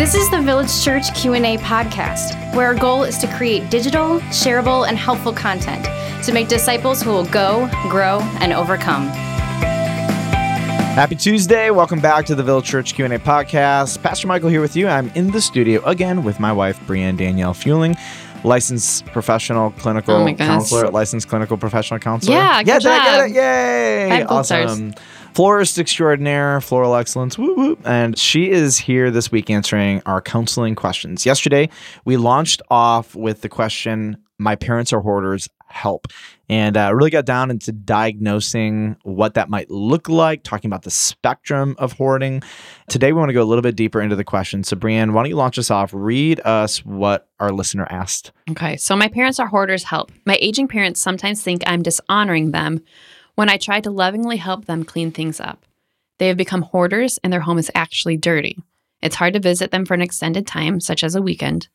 This is the Village Church Q&A podcast, where our goal is to create digital, shareable, and helpful content to make disciples who will go, grow, and overcome. Happy Tuesday. Welcome back to the Village Church Q&A podcast. Pastor Michael here with you. I'm in the studio again with my wife, Brianne Danielle Fueling, licensed professional clinical Oh counselor, licensed clinical professional counselor. Yeah, yeah, good did I get job. it? Yay! Five gold stars. Florist extraordinaire, floral excellence, woo woo. And she is here this week answering our counseling questions. Yesterday, we launched off with the question, My parents are hoarders, help. And uh, really got down into diagnosing what that might look like, talking about the spectrum of hoarding. Today, we want to go a little bit deeper into the question. So, Brianne, why don't you launch us off? Read us what our listener asked. Okay, so my parents are hoarders help. My aging parents sometimes think I'm dishonoring them when I try to lovingly help them clean things up. They have become hoarders and their home is actually dirty. It's hard to visit them for an extended time, such as a weekend.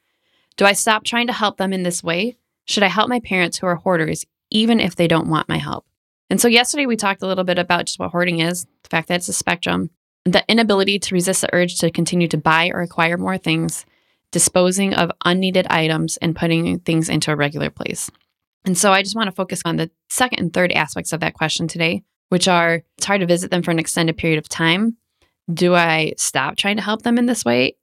Do I stop trying to help them in this way? Should I help my parents who are hoarders, even if they don't want my help? And so, yesterday we talked a little bit about just what hoarding is, the fact that it's a spectrum, the inability to resist the urge to continue to buy or acquire more things, disposing of unneeded items, and putting things into a regular place. And so I just want to focus on the second and third aspects of that question today, which are it's hard to visit them for an extended period of time. Do I stop trying to help them in this way?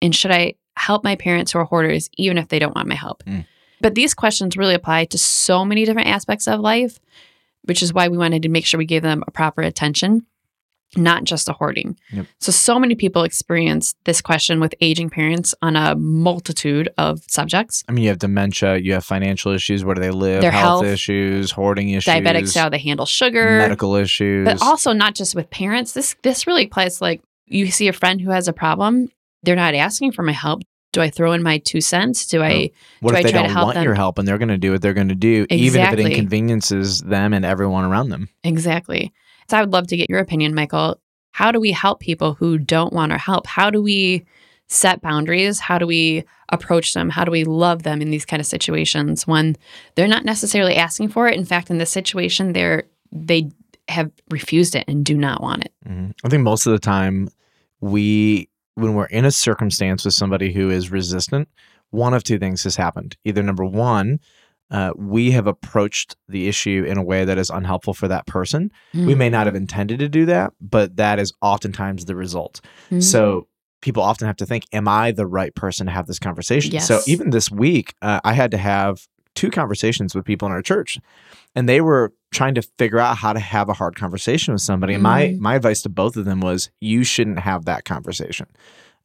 And should I help my parents who are hoarders even if they don't want my help? Mm. But these questions really apply to so many different aspects of life, which is why we wanted to make sure we gave them a proper attention, not just a hoarding. Yep. So, so many people experience this question with aging parents on a multitude of subjects. I mean, you have dementia, you have financial issues, where do they live, Their health, health, issues, hoarding issues, Diabetics, how they handle sugar, medical issues. but also not just with parents. This this really applies like you see a friend who has a problem, they're not asking for my help. Do I throw in my two cents? Do I what do if I they try to don't help want them? your help and they're going to do what they're going to do, even if it inconveniences them and everyone around them? Exactly. I would love to get your opinion, Michael. How do we help people who don't want our help? How do we set boundaries? How do we approach them? How do we love them in these kind of situations when they're not necessarily asking for it? In fact, in this situation, they're they have refused it and do not want it. Mhm. I think most of the time, we, when we're in a circumstance with somebody who is resistant, one of two things has happened. Either number one, uh, we have approached the issue in a way that is unhelpful for that person. We may not have intended to do that, but that is oftentimes the result. Mhm. So people often have to think, am I the right person to have this conversation? So even this week, uh, I had to have two conversations with people in our church, and they were trying to figure out how to have a hard conversation with somebody. And my Mhm. my advice to both of them was, you shouldn't have that conversation.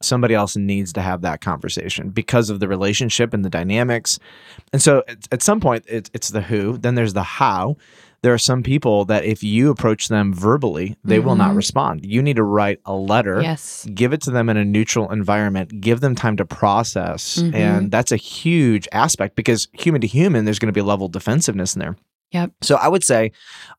Somebody else needs to have that conversation because of the relationship and the dynamics. And so at, at some point, it's, it's the who, then there's the how. There are some people that if you approach them verbally, they will not Mhm. respond. You need to write a letter yes. give it to them in a neutral environment, give them time to process. Mhm. And that's a huge aspect because human to human, there's going to be a level of defensiveness in there. Yep. So I would say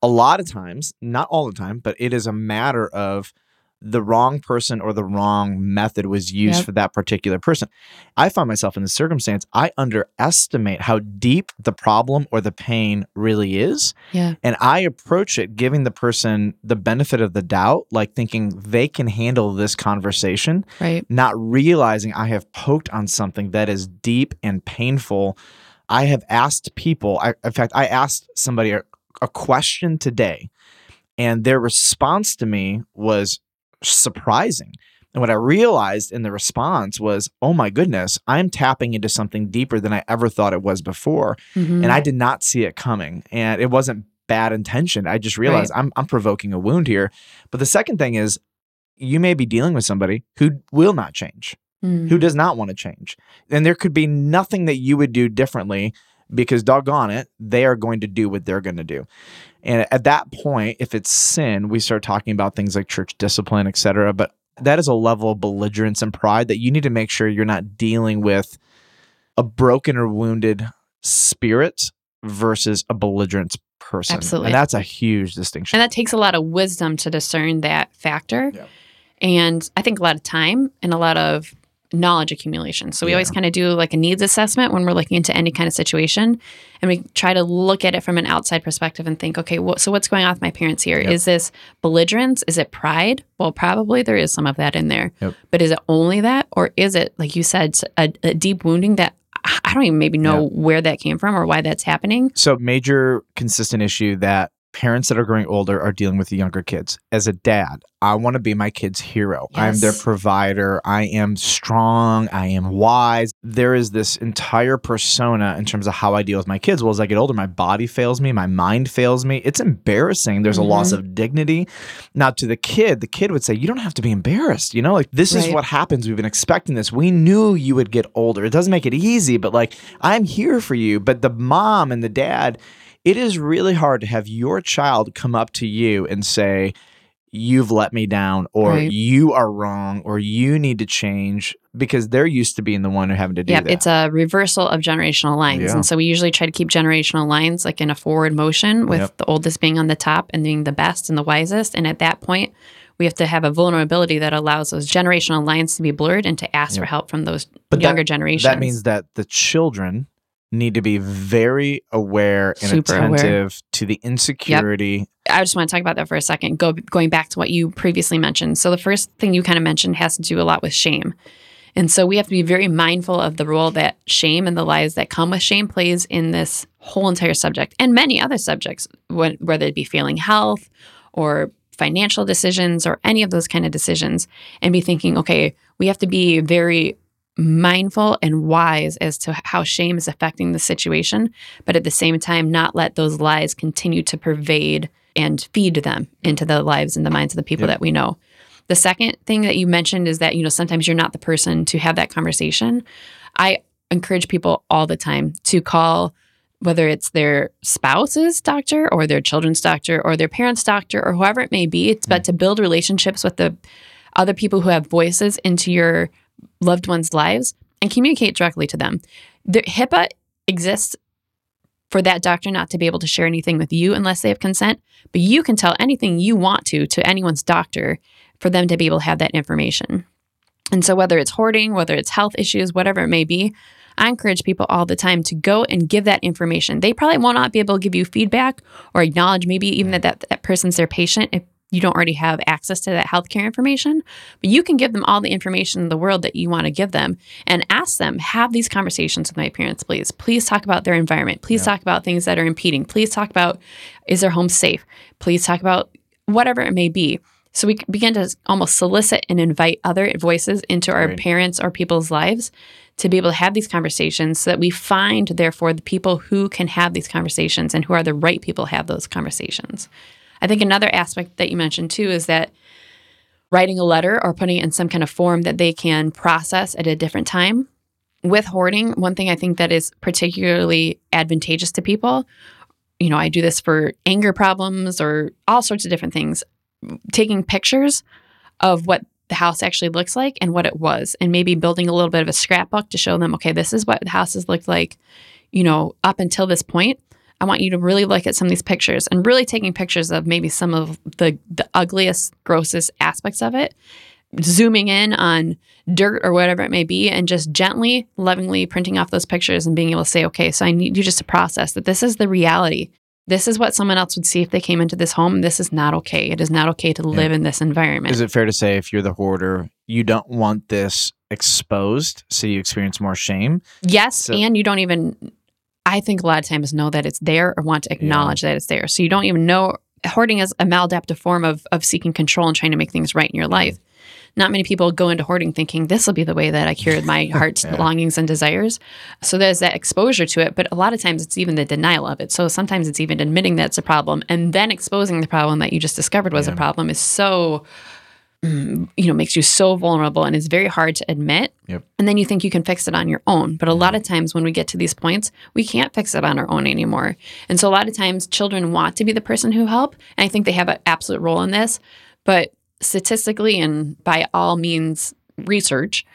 a lot of times, not all the time, but it is a matter of the wrong person or the wrong method was used Yep. for that particular person. I find myself in this circumstance, I underestimate how deep the problem or the pain really is. Yeah. And I approach it giving the person the benefit of the doubt, like thinking they can handle this conversation, Right. not realizing I have poked on something that is deep and painful. I have asked people, I, in fact, I asked somebody a, a question today, and their response to me was surprising. And what I realized in the response was, oh my goodness, I'm tapping into something deeper than I ever thought it was before Mhm. and I did not see it coming. And it wasn't bad intention. I just realized I'm I'm provoking a wound here. But the second thing is you may be dealing with somebody who will not change, Mm. who does not want to change. And there could be nothing that you would do differently because doggone it, they are going to do what they're going to do. And at that point, if it's sin, we start talking about things like church discipline, et cetera. But that is a level of belligerence and pride that you need to make sure you're not dealing with a broken or wounded spirit versus a belligerent person. Absolutely. And that's a huge distinction. And that takes a lot of wisdom to discern that factor. Yeah. And I think a lot of time and a lot of knowledge accumulation. So we Yeah. always kind of do like a needs assessment when we're looking into any kind of situation, and we try to look at it from an outside perspective and think, okay, what, so what's going on with my parents here? Is Yep. this belligerence? Is it pride? Well, probably there is some of that in there, Yep. but is it only that, or is it like you said, a, a deep wounding that I don't even maybe know where that came from or why that's happening? So, major consistent issue that parents that are growing older are dealing with the younger kids. As a dad, I want to be my kid's hero. I'm their provider. I am strong. I am wise. There is this entire persona in terms of how I deal with my kids. Well, as I get older, my body fails me, my mind fails me. It's embarrassing. There's a loss Mm-hmm. of dignity. Now, to the kid, the kid would say, You don't have to be embarrassed. You know, like this is what happens. We've been expecting this. We knew you would get older. It doesn't make it easy, but like, I'm here for you. But the mom and the dad, it is really hard to have your child come up to you and say, You've let me down, or Right. you are wrong, or you need to change because they're used to being the one who having to do Yeah, that. it's a reversal of generational lines. Yeah. And so we usually try to keep generational lines like in a forward motion with Yep. the oldest being on the top and being the best and the wisest. And at that point, we have to have a vulnerability that allows those generational lines to be blurred and to ask for help from those But younger that, generations. That means that the children need to be very aware and Super aware. attentive to the insecurity. I just want to talk about that for a second. Go going back to what you previously mentioned. So the first thing you kind of mentioned has to do a lot with shame. And so we have to be very mindful of the role that shame and the lies that come with shame plays in this whole entire subject and many other subjects, whether it be feeling health or financial decisions or any of those kind of decisions, and be thinking, okay, we have to be very mindful and wise as to how shame is affecting the situation, but at the same time, not let those lies continue to pervade and feed them into the lives and the minds of the people that we know. The second thing that you mentioned is that, you know, sometimes you're not the person to have that conversation. I encourage people all the time to call whether it's their spouse's doctor or their children's doctor or their parents' doctor or whoever it may be. It's but mm. to build relationships with the other people who have voices into your loved ones' lives and communicate directly to them. The HIPAA exists for that doctor not to be able to share anything with you unless they have consent, but you can tell anything you want to to anyone's doctor for them to be able to have that information. And so, whether it's hoarding, whether it's health issues, whatever it may be, I encourage people all the time to go and give that information. They probably will not be able to give you feedback or acknowledge maybe even that that, that person's their patient if you don't already have access to that healthcare information. But you can give them all the information in the world that you want to give them and ask them, have these conversations with my parents, please. Please talk about their environment. Please talk about things that are impeding. Please talk about is their home safe? Please talk about whatever it may be. So we begin to almost solicit and invite other voices into our Right. parents or people's lives to be able to have these conversations so that we find, therefore, the people who can have these conversations and who are the right people to have those conversations. I think another aspect that you mentioned too is that writing a letter or putting it in some kind of form that they can process at a different time. With hoarding, one thing I think that is particularly advantageous to people, you know, I do this for anger problems or all sorts of different things, taking pictures of what the house actually looks like and what it was, and maybe building a little bit of a scrapbook to show them, okay, this is what the house has looked like, you know, up until this point. I want you to really look at some of these pictures and really taking pictures of maybe some of the the ugliest, grossest aspects of it, zooming in on dirt or whatever it may be, and just gently, lovingly printing off those pictures and being able to say, okay, so I need you just to process that this is the reality. This is what someone else would see if they came into this home. This is not okay. It is not okay to live in this environment. Is it fair to say if you're the hoarder, you don't want this exposed so you experience more shame? Yes, So- and you don't even. I think a lot of times know that it's there or want to acknowledge that it's there. So you don't even know. Hoarding is a maladaptive form of of seeking control and trying to make things right in your life. Not many people go into hoarding thinking this will be the way that I cured my heart's Yeah. longings and desires. So there's that exposure to it, but a lot of times it's even the denial of it. So sometimes it's even admitting that it's a problem and then exposing the problem that you just discovered was a problem is so you know makes you so vulnerable and it's very hard to admit Yep. and then you think you can fix it on your own. But a lot mm-hmm. of times when we get to these points, we can't fix it on our own anymore. And so a lot of times children want to be the person who help, and I think they have an absolute role in this. But statistically and by all means research,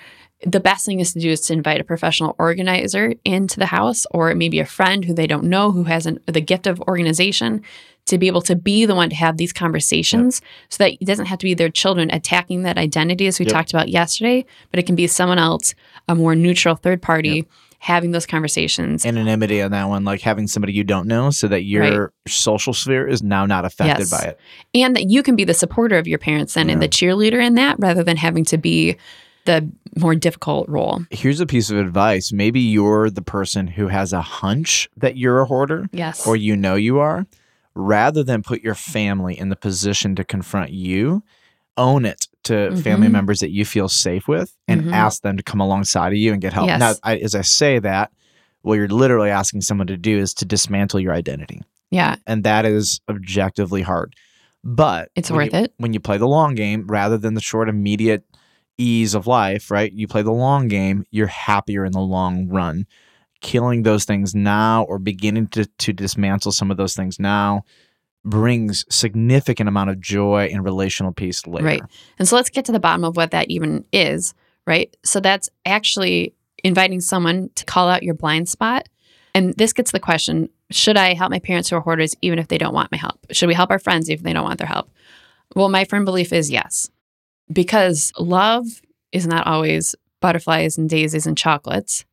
the best thing is to do is to invite a professional organizer into the house or maybe a friend who they don't know who has an, the gift of organization to be able to be the one to have these conversations so that it doesn't have to be their children attacking that identity as we Yep. talked about yesterday, but it can be someone else, a more neutral third party having those conversations. Anonymity on that one, like having somebody you don't know, so that your social sphere is now not affected Yes. by it. and that you can be the supporter of your parents then and the cheerleader in that rather than having to be the more difficult role. Here's a piece of advice. Maybe you're the person who has a hunch that you're a hoarder Yes. or you know you are. Rather than put your family in the position to confront you, own it to family Mhm. members that you feel safe with and Mhm. ask them to come alongside of you and get help. Yes. Now, I, as I say that, what you're literally asking someone to do is to dismantle your identity. yeah, And that is objectively hard. But it's worth you- it. when you play the long game rather than the short immediate ease of life right you play the long game you're happier in the long run killing those things now or beginning to, to dismantle some of those things now brings significant amount of joy and relational peace later Right. And so let's get to the bottom of what that even is, right? So that's actually inviting someone to call out your blind spot. And this gets the question should I help my parents who are hoarders even if they don't want my help? Should we help our friends if they don't want their help? Well, my firm belief is yes, because love is not always butterflies and daisies and chocolates.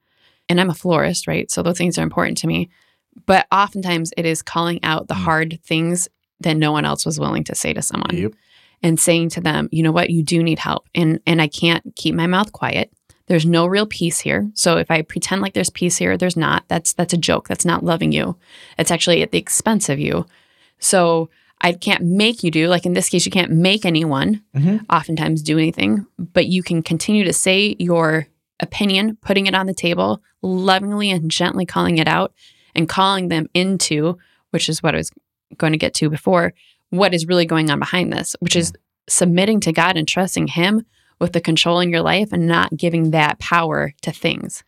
And I'm a florist, right? So those things are important to me. But oftentimes it is calling out the Mm. hard things that no one else was willing to say to someone Yep. and saying to them, you know what, you do need help. And and I can't keep my mouth quiet. There's no real peace here. So if I pretend like there's peace here, there's not. That's that's a joke. That's not loving you. It's actually at the expense of you. So I can't make you do, like in this case, you can't make anyone Mhm. oftentimes do anything, but you can continue to say your opinion, putting it on the table, lovingly and gently calling it out and calling them into, which is what I was going to get to before, what is really going on behind this, which is submitting to God and trusting Him with the control in your life and not giving that power to things.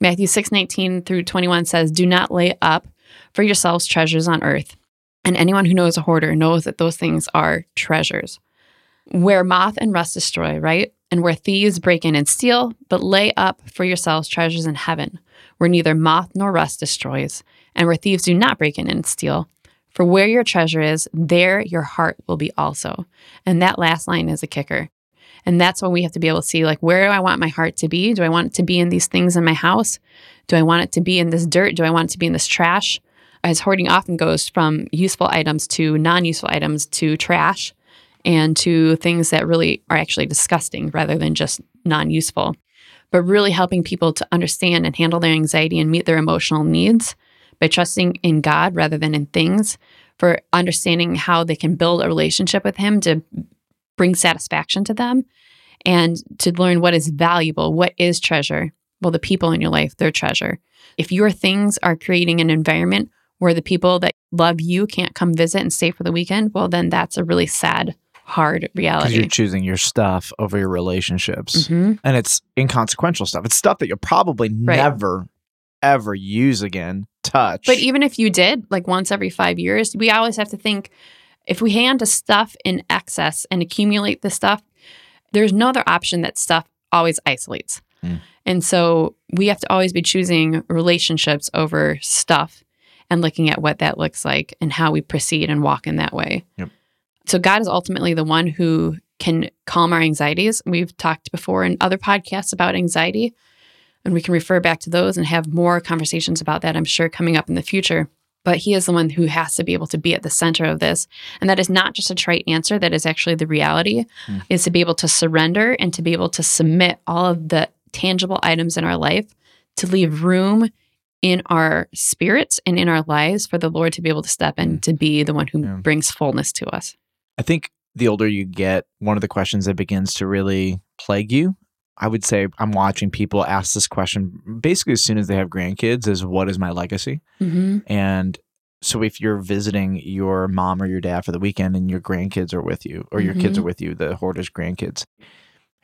Matthew 6 19 through 21 says, Do not lay up for yourselves treasures on earth. And anyone who knows a hoarder knows that those things are treasures. Where moth and rust destroy, right? And where thieves break in and steal, but lay up for yourselves treasures in heaven, where neither moth nor rust destroys, and where thieves do not break in and steal. For where your treasure is, there your heart will be also. And that last line is a kicker. And that's when we have to be able to see like, where do I want my heart to be? Do I want it to be in these things in my house? Do I want it to be in this dirt? Do I want it to be in this trash? As hoarding often goes from useful items to non useful items to trash and to things that really are actually disgusting rather than just non useful. But really helping people to understand and handle their anxiety and meet their emotional needs by trusting in God rather than in things, for understanding how they can build a relationship with Him to bring satisfaction to them and to learn what is valuable, what is treasure. Well, the people in your life, they're treasure. If your things are creating an environment where the people that love you can't come visit and stay for the weekend, well, then that's a really sad, hard because reality. you're choosing your stuff over your relationships Mhm. and it's inconsequential stuff it's stuff that you'll probably Right. never ever use again touch But even if you did, like once every five years, we always have to think if we hand to stuff in excess and accumulate the stuff, there's no other option that stuff always isolates. Mm. And so we have to always be choosing relationships over stuff and looking at what that looks like and how we proceed and walk in that way. Yep. So God is ultimately the one who can calm our anxieties. We've talked before in other podcasts about anxiety, and we can refer back to those and have more conversations about that, I'm sure, coming up in the future. But he is the one who has to be able to be at the center of this. And that is not just a trite answer, that is actually the reality, Mm. is to be able to surrender and to be able to submit all of the tangible items in our life to leave room in our spirits and in our lives for the Lord to be able to step in Mm. to be the one who Yeah. brings fullness to us. I think the older you get, one of the questions that begins to really plague you, I would say I'm watching people ask this question basically as soon as they have grandkids is what is my legacy? Mm-hmm. And so if you're visiting your mom or your dad for the weekend and your grandkids are with you or your kids Mhm. are with you, the hoarder's grandkids,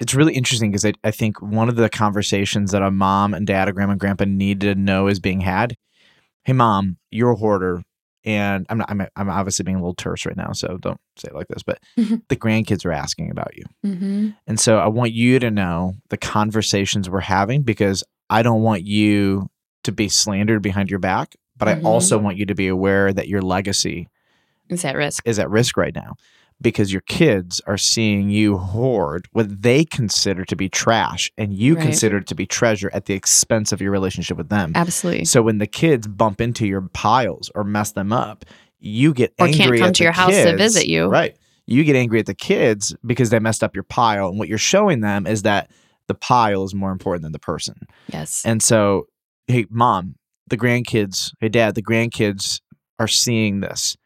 it's really interesting because I, I think one of the conversations that a mom and dad, a grandma and grandpa need to know is being had. Hey, mom, you're a hoarder. And I'm not, I'm, I'm obviously being a little terse right now, so don't say it like this, but Mhm. the grandkids are asking about you. Mm-hmm. And so I want you to know the conversations we're having because I don't want you to be slandered behind your back, but Mhm. I also want you to be aware that your legacy is at risk. is at risk right now because your kids are seeing you hoard what they consider to be trash and you Right. consider it to be treasure at the expense of your relationship with them. Absolutely. So when the kids bump into your piles or mess them up, you get angry Or angry can't come to your house to visit you. Right. You get angry at the kids because they messed up your pile. And what you're showing them is that the pile is more important than the person. Yes. And so, hey, mom, the grandkids, hey, dad, the grandkids are seeing this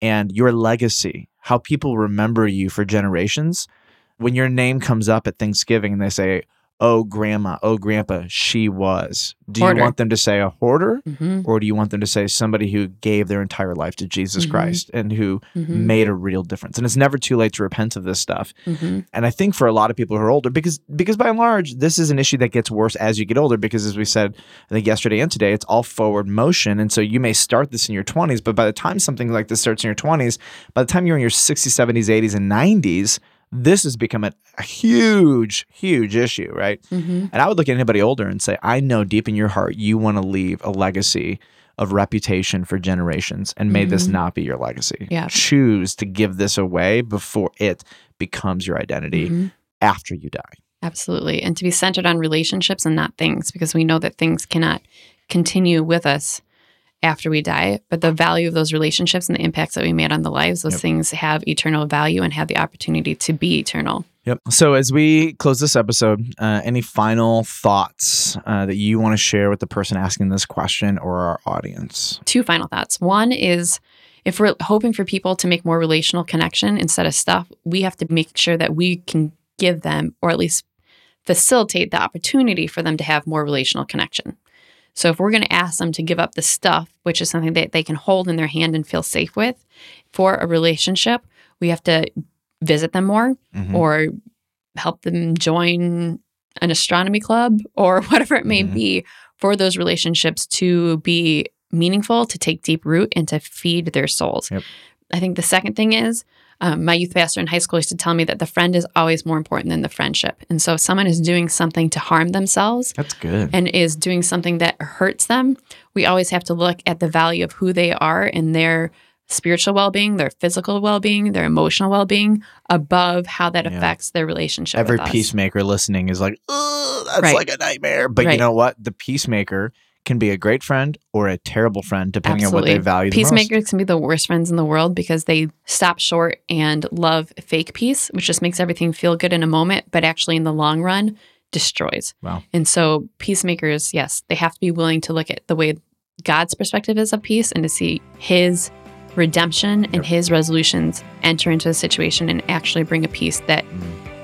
and your legacy, how people remember you for generations. When your name comes up at Thanksgiving and they say, oh, grandma, oh, grandpa, she was, do Hoarder. you want them to say a hoarder? hmm Or do you want them to say somebody who gave their entire life to Jesus Mhm. Christ and who hmm made a real difference? And it's never too late to repent of this stuff. hmm And I think for a lot of people who are older, because because by and large, this is an issue that gets worse as you get older. Because as we said, I think yesterday and today, it's all forward motion. And so you may start this in your 20s, but by the time something like this starts in your 20s, by the time you're in your 60s, 70s, 80s, and 90s, this has become a, a huge, huge issue, right? hmm And I would look at anybody older and say, I know deep in your heart you want to leave a legacy of reputation for generations, and may this Mhm. not be your legacy. Yeah. Choose to give this away before it becomes your identity Mhm. after you die. Absolutely. And to be centered on relationships and not things, because we know that things cannot continue with us after we die. But the value of those relationships and the impacts that we made on the lives, those Yep. things have eternal value and have the opportunity to be eternal. Yep. So as we close this episode, uh, any final thoughts uh, that you want to share with the person asking this question or our audience? Two final thoughts. One is if we're hoping for people to make more relational connection instead of stuff, we have to make sure that we can give them, or at least facilitate the opportunity for them to have more relational connection. So if we're going to ask them to give up the stuff, which is something that they can hold in their hand and feel safe with for a relationship, we have to visit them more Mhm. or help them join an astronomy club or whatever it may Mhm. be for those relationships to be meaningful, to take deep root, and to feed their souls. Yep. I think the second thing is um, my youth pastor in high school used to tell me that the friend is always more important than the friendship. And so if someone is doing something to harm themselves, That's good. and is doing something that hurts them, we always have to look at the value of who they are and their spiritual well being, their physical well being, their emotional well being above how that Yeah. affects their relationship. Every with us. peacemaker listening is like, "Ugh, that's Right. like a nightmare. But you know what? The peacemaker can be a great friend or a terrible friend, depending on what they value the most. Peacemakers can be the worst friends in the world because they stop short and love fake peace, which just makes everything feel good in a moment, but actually in the long run destroys. Wow. And so peacemakers, yes, they have to be willing to look at the way God's perspective is of peace and to see his redemption and Yep. his resolutions enter into a situation and actually bring a peace that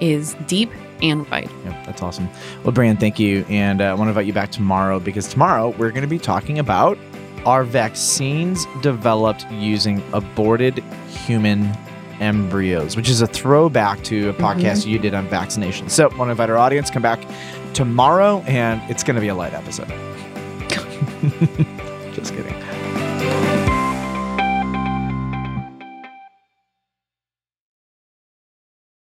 is Mm. deep and wide. Yep, that's awesome. Well, Brian, thank you. And uh, I want to invite you back tomorrow because tomorrow we're going to be talking about are vaccines developed using aborted human embryos, which is a throwback to a podcast you did on vaccination. So, I want to invite our audience come back tomorrow, and it's going to be a light episode. Just kidding.